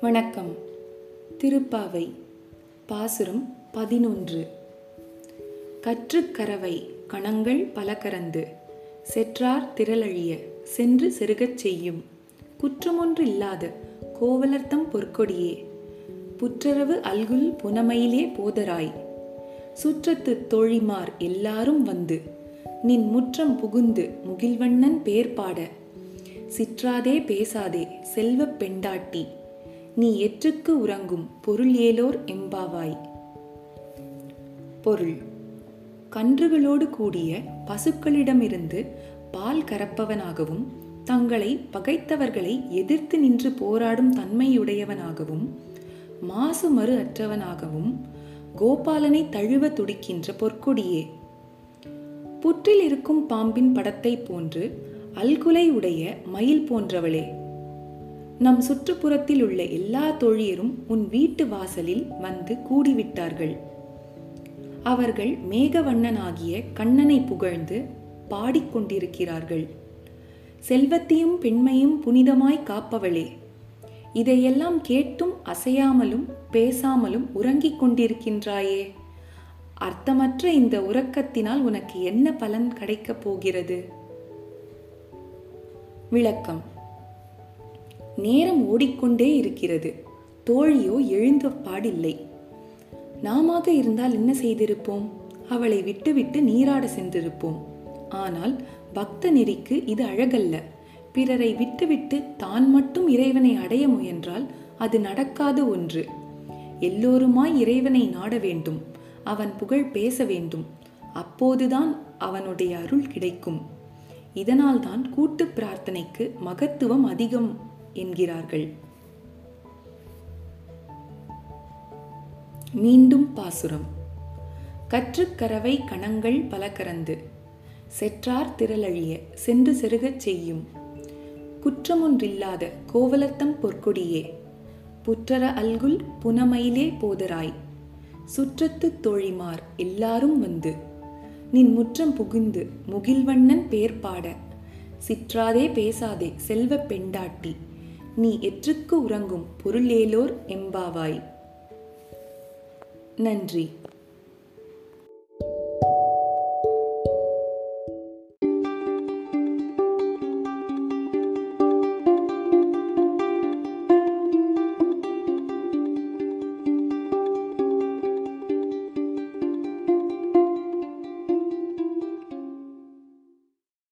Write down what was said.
வணக்கம். திருப்பாவை பாசுரம் பதினொன்று. கற்றுக்கரவை கணங்கள் பலகரந்து செற்றார் திரளழிய சென்று செருகச் செய்யும். குற்றமொன்று இல்லாத கோவலர்த்தம் பொற்கொடியே புற்றரவு அல்குல் புனமையிலே போதராய். சுற்றத்து தோழிமார் எல்லாரும் வந்து நின் முற்றம் புகுந்து முகில்வண்ணன் பேர் பாட சிற்றாதே பேசாதே செல்வப் பெண்டாட்டி. நீ எற்றுக்கு உறங்கும் பொருள் ஏலோர் எம்பாவாய். பொருள். கன்றுகளோடு கூடிய பசுக்களிடமிருந்து பால் கறப்பவனாகவும் தங்களை பகைத்தவர்களை எதிர்த்து நின்று போராடும் தன்மையுடையவனாகவும் மாசு மறு அற்றவனாகவும் கோபாலனை தழுவ துடிக்கின்ற பொற்கொடியே. புற்றில் இருக்கும் பாம்பின் படத்தை போன்று அல்குலை உடைய மயில் போன்றவளே. நம் சுற்றுப்புறத்தில் உள்ள எல்லா தோழியரும் உன் வீட்டு வாசலில் வந்து கூடிவிட்டார்கள். அவர்கள் மேகவண்ணனாகிய கண்ணனை புகழ்ந்து பாடிக்கொண்டிருக்கிறார்கள். செல்வத்தையும் பெண்மையும் புனிதமாய் காப்பவளே இதையெல்லாம் கேட்டும் அசையாமலும் பேசாமலும் உறங்கிக் கொண்டிருக்கின்றாயே. அர்த்தமற்ற இந்த உறக்கத்தினால் உனக்கு என்ன பலன் கிடைக்கப் போகிறது? விளக்கம். நேரம் ஓடிக்கொண்டே இருக்கிறது. தோழியோ எழுந்த பாடில்லை. நாமாக இருந்தால் என்ன செய்திருப்போம்? அவளை விட்டுவிட்டு நீராட சென்றிருப்போம். ஆனால் பக்த நெறிக்கு இது அழகல்ல. பிறரை விட்டுவிட்டு தான் மட்டும் இறைவனை அடைய முயன்றால் அது நடக்காத ஒன்று. எல்லோருமாய் இறைவனை நாட வேண்டும். அவன் புகழ் பேச வேண்டும். அப்போதுதான் அவனுடைய அருள் கிடைக்கும். இதனால்தான் கூட்டு பிரார்த்தனைக்கு மகத்துவம் அதிகம். என்கிறார்கள். மீண்டும் பாசுரம். கற்றுக்கரவை கணங்கள் பல கறந்து செற்றார் திரளழிய சென்று செருகச் செய்யும். குற்றமொன்றில்லாத கோவலத்தம் பொற்கொடியே புற்றர அல்குல் புனமையிலே போதராய். சுற்றத்து தோழிமார் எல்லாரும் வந்து நின் முற்றம் புகுந்து முகில்வண்ணன் பேர் பாட சிற்றாதே பேசாதே செல்வ பெண்டாட்டி நீ எற்றுக்கு உறங்கும் பொருளேலோர் எம்பாவாய் நன்றி.